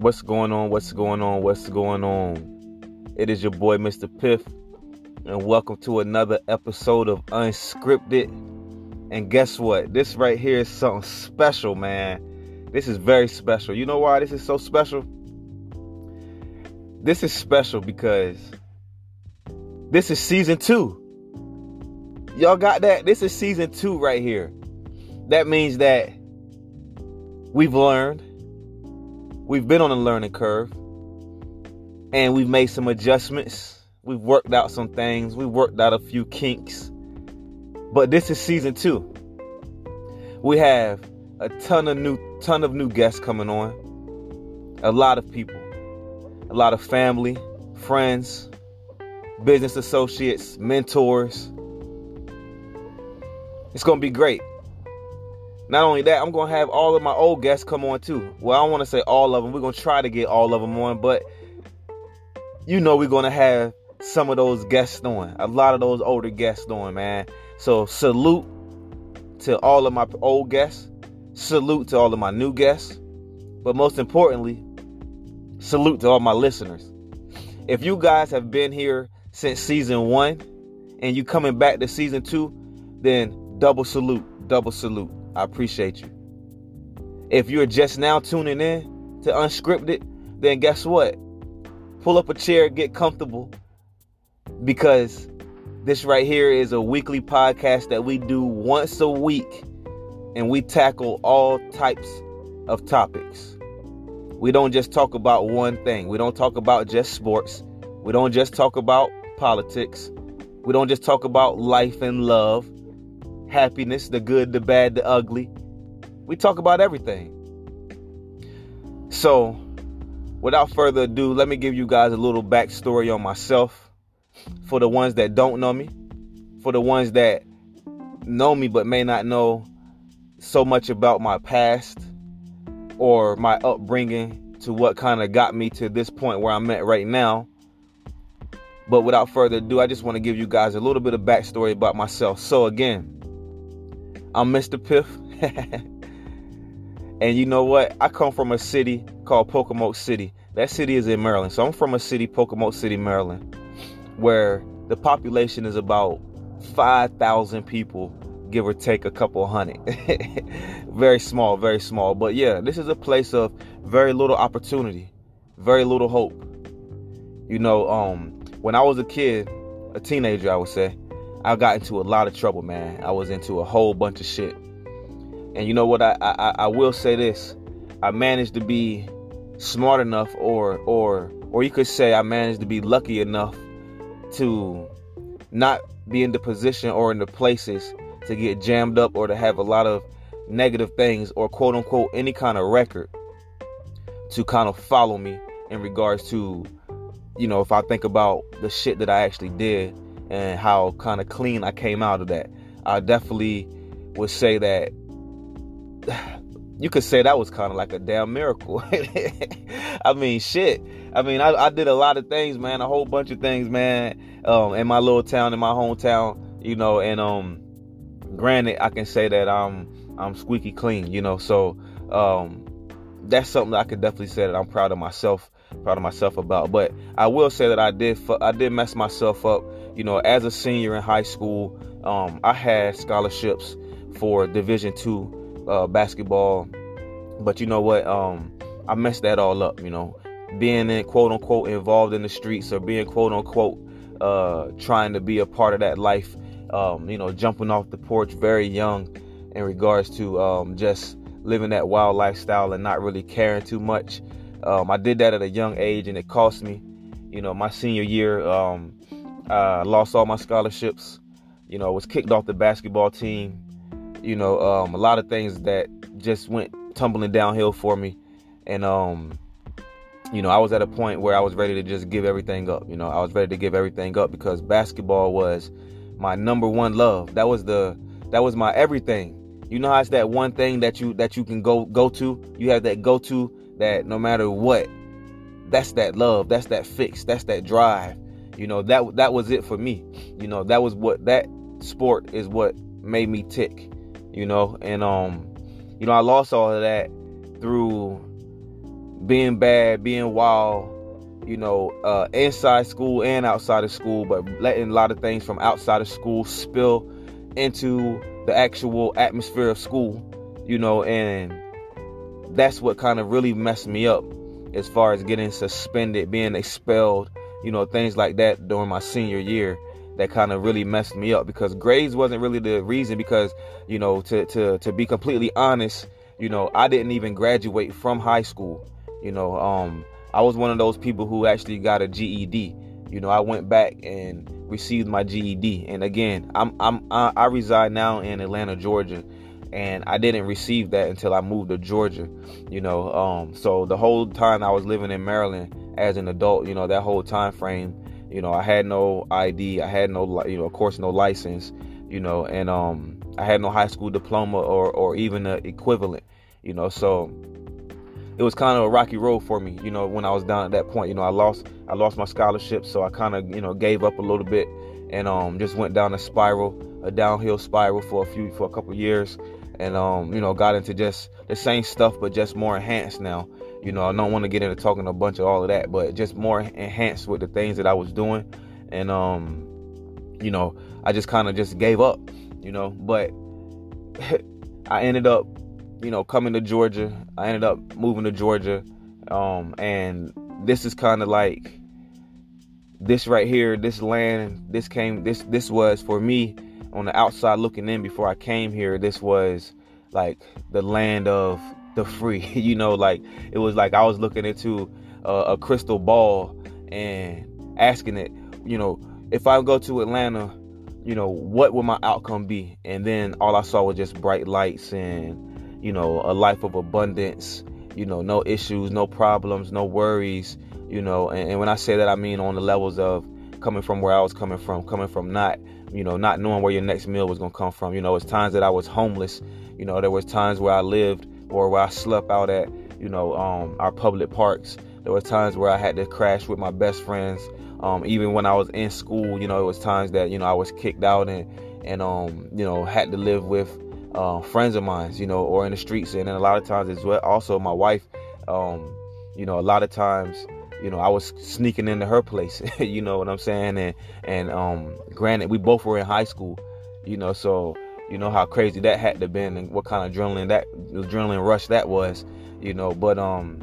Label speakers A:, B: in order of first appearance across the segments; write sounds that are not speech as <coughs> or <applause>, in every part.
A: What's going on? What's going on? What's going on? It is your boy, Mr. Piff, and welcome to another episode of Unscripted. And guess what? This right here is something special, man. This is very special. You know why this is so special? This is special because this is season two. Y'all got that? This is season two right here. That means that we've learned we've been on a learning curve and we've made some adjustments. We've worked out some things. We've worked out a few kinks. But this is season two. We have a ton of new ton of new guests coming on. A lot of people. A lot of family, friends, business associates, mentors. It's gonna be great. Not only that, I'm gonna have all of my old guests come on too. Well, I don't want to say all of them. We're gonna try to get all of them on, but you know we're gonna have some of those guests on. A lot of those older guests on, man. So salute to all of my old guests. Salute to all of my new guests. But most importantly, salute to all my listeners. If you guys have been here since season one and you coming back to season two, then double salute, double salute. I appreciate you. If you're just now tuning in to Unscripted, then guess what? Pull up a chair, get comfortable, because this right here is a weekly podcast that we do once a week, and we tackle all types of topics. We don't just talk about one thing. We don't talk about just sports. We don't just talk about politics. We don't just talk about life and love happiness, the good, the bad, the ugly. We talk about everything. So, without further ado, let me give you guys a little backstory on myself. For the ones that don't know me, for the ones that know me but may not know so much about my past or my upbringing to what kind of got me to this point where I'm at right now. But without further ado, I just want to give you guys a little bit of backstory about myself. So, again, I'm Mr. Piff. <laughs> and you know what? I come from a city called Pocomoke City. That city is in Maryland. So I'm from a city, Pocomoke City, Maryland, where the population is about 5,000 people, give or take a couple hundred. <laughs> very small, very small. But yeah, this is a place of very little opportunity, very little hope. You know, um, when I was a kid, a teenager, I would say, I got into a lot of trouble, man. I was into a whole bunch of shit. And you know what? I, I I will say this: I managed to be smart enough, or or or you could say I managed to be lucky enough to not be in the position or in the places to get jammed up or to have a lot of negative things or quote unquote any kind of record to kind of follow me in regards to you know if I think about the shit that I actually did and how kind of clean I came out of that. I definitely would say that <sighs> you could say that was kind of like a damn miracle. <laughs> I mean, shit. I mean, I, I, did a lot of things, man, a whole bunch of things, man, um, in my little town, in my hometown, you know, and um, granted, I can say that I'm I'm squeaky clean, you know, so um, that's something that I could definitely say that I'm proud of myself, proud of myself about. But I will say that I did I did mess myself up you know, as a senior in high school, um, I had scholarships for Division two uh, basketball, but you know what? Um, I messed that all up. You know, being in quote unquote involved in the streets or being quote unquote uh, trying to be a part of that life. Um, you know, jumping off the porch very young in regards to um, just living that wild lifestyle and not really caring too much. Um, I did that at a young age and it cost me. You know, my senior year, um, uh, lost all my scholarships. You know, was kicked off the basketball team. You know, um, a lot of things that just went tumbling downhill for me, and um, you know, I was at a point where I was ready to just give everything up. You know, I was ready to give everything up because basketball was my number one love. That was the that was my everything. You know how it's that one thing that you that you can go go to. You have that go to that no matter what, that's that love. That's that fix. That's that drive. You know, that that was it for me. You know, that was what that sport is what made me tick. You know, and um, you know, I lost all of that through being bad, being wild, you know, uh, inside school and outside of school, but letting a lot of things from outside of school spill into the actual atmosphere of school, you know, and that's what kind of really messed me up as far as getting suspended, being expelled, you know, things like that during my senior year that kind of really messed me up because grades wasn't really the reason because, you know, to to to be completely honest, you know, I didn't even graduate from high school. You know, um I was one of those people who actually got a GED. You know, I went back and received my GED. And again, I'm I'm I reside now in Atlanta, Georgia, and I didn't receive that until I moved to Georgia. You know, um, so the whole time I was living in Maryland as an adult, you know, that whole time frame, you know, I had no ID, I had no, you know, of course, no license, you know, and um, I had no high school diploma or or even the equivalent, you know, so it was kind of a rocky road for me, you know, when I was down at that point. You know, I lost I lost my scholarship, so I kind of, you know, gave up a little bit and um just went down a spiral, a downhill spiral for a few for a couple years and um, you know, got into just the same stuff but just more enhanced now. You know, I don't want to get into talking a bunch of all of that, but just more enhanced with the things that I was doing. And um, you know, I just kind of just gave up, you know, but <laughs> I ended up you know, coming to Georgia. I ended up moving to Georgia. Um, and this is kind of like this right here, this land, this came this this was for me on the outside looking in before I came here, this was like the land of the free. <laughs> you know, like it was like I was looking into a, crystal ball and asking it, you know, if I go to Atlanta, you know, what would my outcome be? And then all I saw was just bright lights and you know, a life of abundance, you know, no issues, no problems, no worries, you know, and, and when I say that, I mean on the levels of coming from where I was coming from, coming from not, you know, not knowing where your next meal was going to come from. You know, it's times that I was homeless, you know, there was times where I lived or where I slept out at, you know, um, our public parks. There were times where I had to crash with my best friends. Um, even when I was in school, you know, it was times that, you know, I was kicked out and, and, um, you know, had to live with, uh, friends of mine, you know, or in the streets. And then a lot of times as well, also my wife, um, you know, a lot of times, you know, I was sneaking into her place, <laughs> you know what I'm saying? And, and, um, granted, we both were in high school, you know, so, you know how crazy that had to been and what kind of adrenaline that adrenaline rush that was, you know, but, um,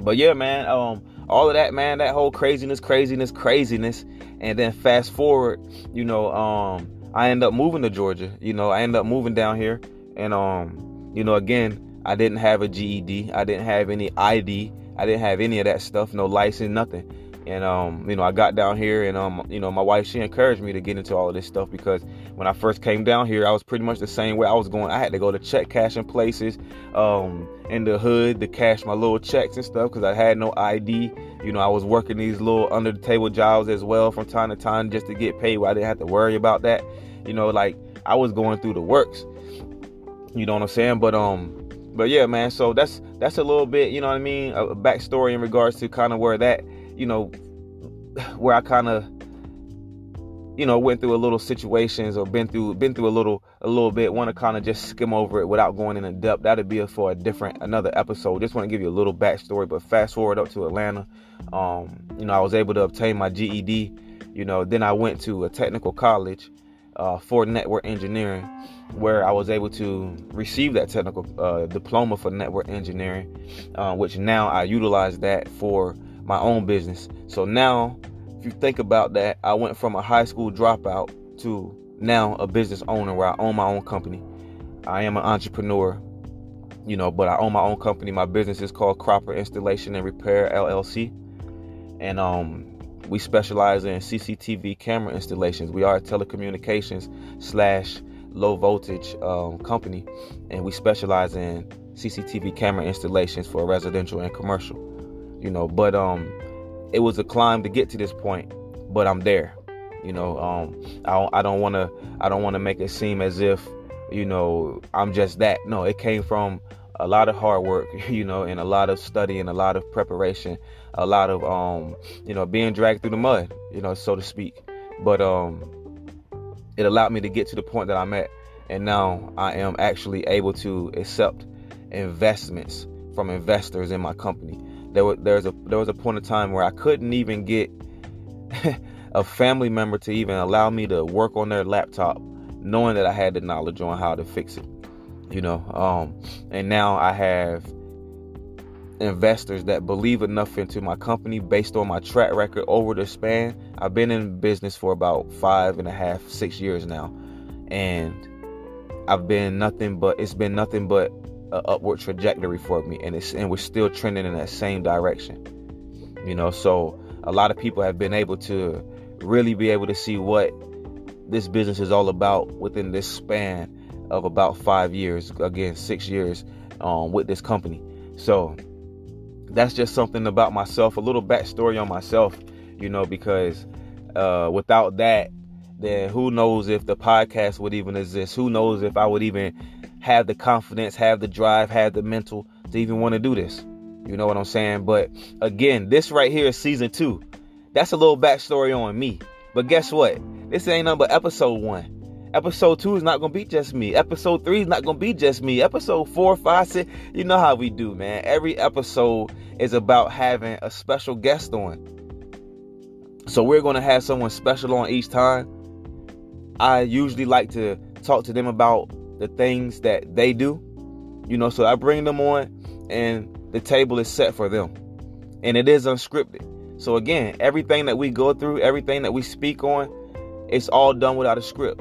A: but yeah, man, um, all of that, man, that whole craziness, craziness, craziness. And then fast forward, you know, um, I end up moving to Georgia. You know, I end up moving down here, and um, you know, again, I didn't have a GED. I didn't have any ID. I didn't have any of that stuff. No license, nothing. And um, you know, I got down here, and um, you know, my wife she encouraged me to get into all of this stuff because when I first came down here, I was pretty much the same way. I was going. I had to go to check cashing places, um, in the hood to cash my little checks and stuff because I had no ID. You know, I was working these little under the table jobs as well from time to time just to get paid. Where I didn't have to worry about that. You know, like I was going through the works. You know what I'm saying? But um, but yeah, man. So that's that's a little bit, you know what I mean, a backstory in regards to kind of where that, you know, where I kind of, you know, went through a little situations or been through been through a little a little bit. Want to kind of just skim over it without going in depth. That'd be for a different another episode. Just want to give you a little backstory. But fast forward up to Atlanta, um, you know, I was able to obtain my GED. You know, then I went to a technical college uh, for network engineering, where I was able to receive that technical uh, diploma for network engineering, uh, which now I utilize that for my own business. So now, if you think about that, I went from a high school dropout to now a business owner where I own my own company. I am an entrepreneur, you know, but I own my own company. My business is called Cropper Installation and Repair LLC. And um, we specialize in CCTV camera installations. We are a telecommunications slash low voltage um, company, and we specialize in CCTV camera installations for residential and commercial. You know, but um, it was a climb to get to this point, but I'm there. You know, um, I don't, want to I don't want to make it seem as if you know I'm just that. No, it came from a lot of hard work, <laughs> you know, and a lot of study and a lot of preparation, a lot of um, you know, being dragged through the mud, you know, so to speak. But um it allowed me to get to the point that I'm at and now I am actually able to accept investments from investors in my company. There was a there was a point in time where I couldn't even get <laughs> a family member to even allow me to work on their laptop, knowing that I had the knowledge on how to fix it. You know, um, and now I have investors that believe enough into my company based on my track record over the span. I've been in business for about five and a half, six years now, and I've been nothing but it's been nothing but an upward trajectory for me, and it's and we're still trending in that same direction. You know, so a lot of people have been able to really be able to see what this business is all about within this span of about five years, again six years, um, with this company. So that's just something about myself, a little backstory on myself, you know, because uh, without that, then who knows if the podcast would even exist? Who knows if I would even have the confidence, have the drive, have the mental to even want to do this? You know what I'm saying? But again, this right here is season two. That's a little backstory on me. But guess what? This ain't number episode one. Episode two is not gonna be just me. Episode three is not gonna be just me. Episode four, five, six, you know how we do, man. Every episode is about having a special guest on. So we're gonna have someone special on each time. I usually like to talk to them about the things that they do. You know, so I bring them on and the table is set for them. And it is unscripted. So again, everything that we go through, everything that we speak on, it's all done without a script.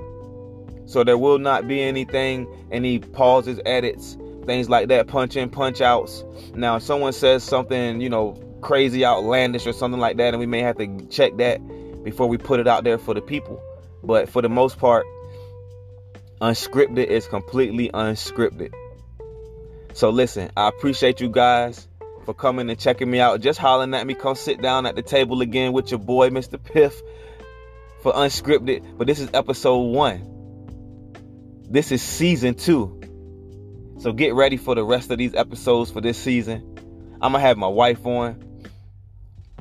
A: So there will not be anything, any pauses, edits, things like that, punch in, punch outs. Now, if someone says something, you know, crazy, outlandish, or something like that, and we may have to check that before we put it out there for the people. But for the most part, unscripted is completely unscripted. So listen, I appreciate you guys for coming and checking me out. Just hollering at me. Come sit down at the table again with your boy, Mr. Piff, for unscripted. But this is episode one. This is season two. So get ready for the rest of these episodes for this season. I'm gonna have my wife on.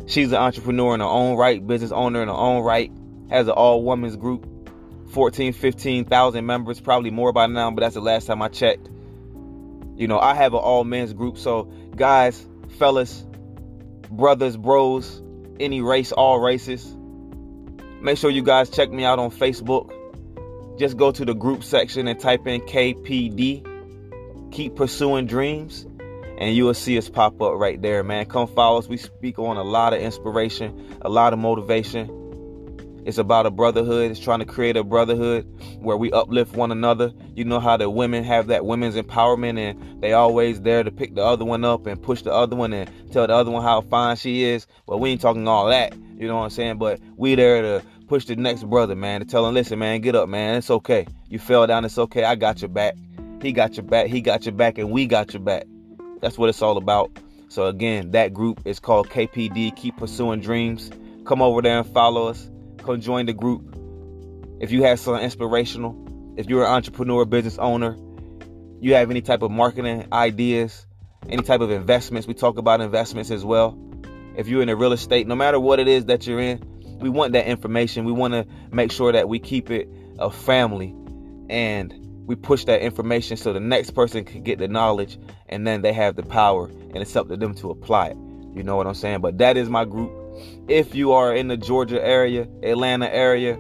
A: She's an entrepreneur in her own right, business owner in her own right, has an all women's group, 14, 15,000 members, probably more by now, but that's the last time I checked. You know, I have an all men's group. So, guys, fellas, brothers, bros, any race, all races, make sure you guys check me out on Facebook just go to the group section and type in KPD, Keep Pursuing Dreams, and you will see us pop up right there, man. Come follow us. We speak on a lot of inspiration, a lot of motivation. It's about a brotherhood. It's trying to create a brotherhood where we uplift one another. You know how the women have that women's empowerment and they always there to pick the other one up and push the other one and tell the other one how fine she is. Well, we ain't talking all that. You know what I'm saying? But we there to push the next brother, man, to tell him, listen, man, get up, man. It's okay. You fell down, it's okay. I got your back. He got your back. He got your back, and we got your back. That's what it's all about. So again, that group is called KPD. Keep pursuing dreams. Come over there and follow us. Come join the group. If you have some inspirational, if you're an entrepreneur, business owner, you have any type of marketing ideas, any type of investments, we talk about investments as well. If you're in the real estate, no matter what it is that you're in, we want that information. We want to make sure that we keep it a family and we push that information so the next person can get the knowledge and then they have the power and it's up to them to apply it. You know what I'm saying? But that is my group. If you are in the Georgia area, Atlanta area,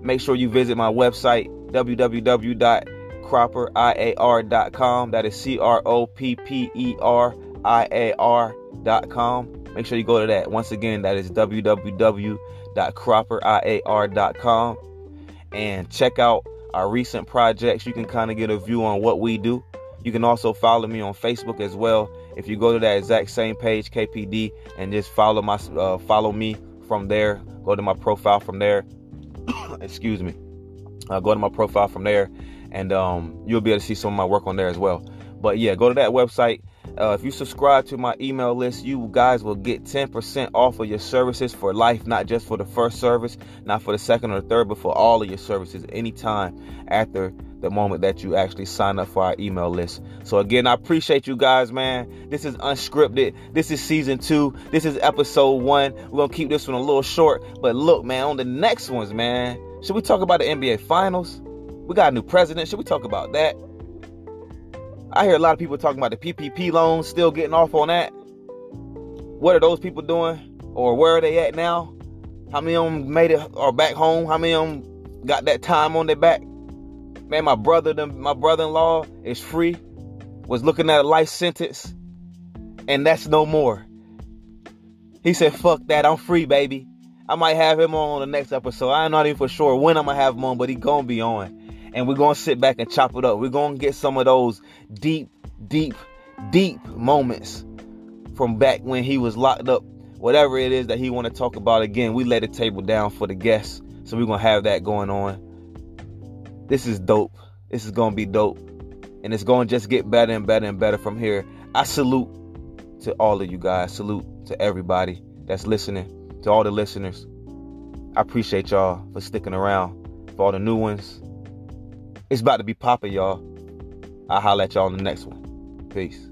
A: make sure you visit my website www.cropperiar.com. That is C R O P P E R I A R.com. Make sure you go to that. Once again, that is www.cropperiar.com and check out our recent projects. You can kind of get a view on what we do. You can also follow me on Facebook as well. If you go to that exact same page, KPD, and just follow my uh, follow me from there. Go to my profile from there. <coughs> Excuse me. Uh, go to my profile from there, and um, you'll be able to see some of my work on there as well. But yeah, go to that website uh, if you subscribe to my email list, you guys will get 10% off of your services for life, not just for the first service, not for the second or the third, but for all of your services anytime after the moment that you actually sign up for our email list. So again, I appreciate you guys, man. This is unscripted. This is season two. This is episode one. We're gonna keep this one a little short, but look, man, on the next ones, man, should we talk about the NBA Finals? We got a new president. Should we talk about that? I hear a lot of people talking about the PPP loans, still getting off on that. what are those people doing? Or where are they at now? How many of them made it or back home? How many of them got that time on their back? Man, my brother, my brother-in-law is free. Was looking at a life sentence, and that's no more. He said, "Fuck that, I'm free, baby." I might have him on the next episode. I'm not even for sure when I'm gonna have him on, but he gonna be on, and we're gonna sit back and chop it up. We're gonna get some of those deep, deep, deep moments from back when he was locked up. Whatever it is that he want to talk about again, we let the table down for the guests, so we're gonna have that going on. This is dope. This is gonna be dope, and it's gonna just get better and better and better from here. I salute to all of you guys. Salute to everybody that's listening to all the listeners. I appreciate y'all for sticking around. For all the new ones, it's about to be popping, y'all. I'll holler at y'all on the next one. Peace.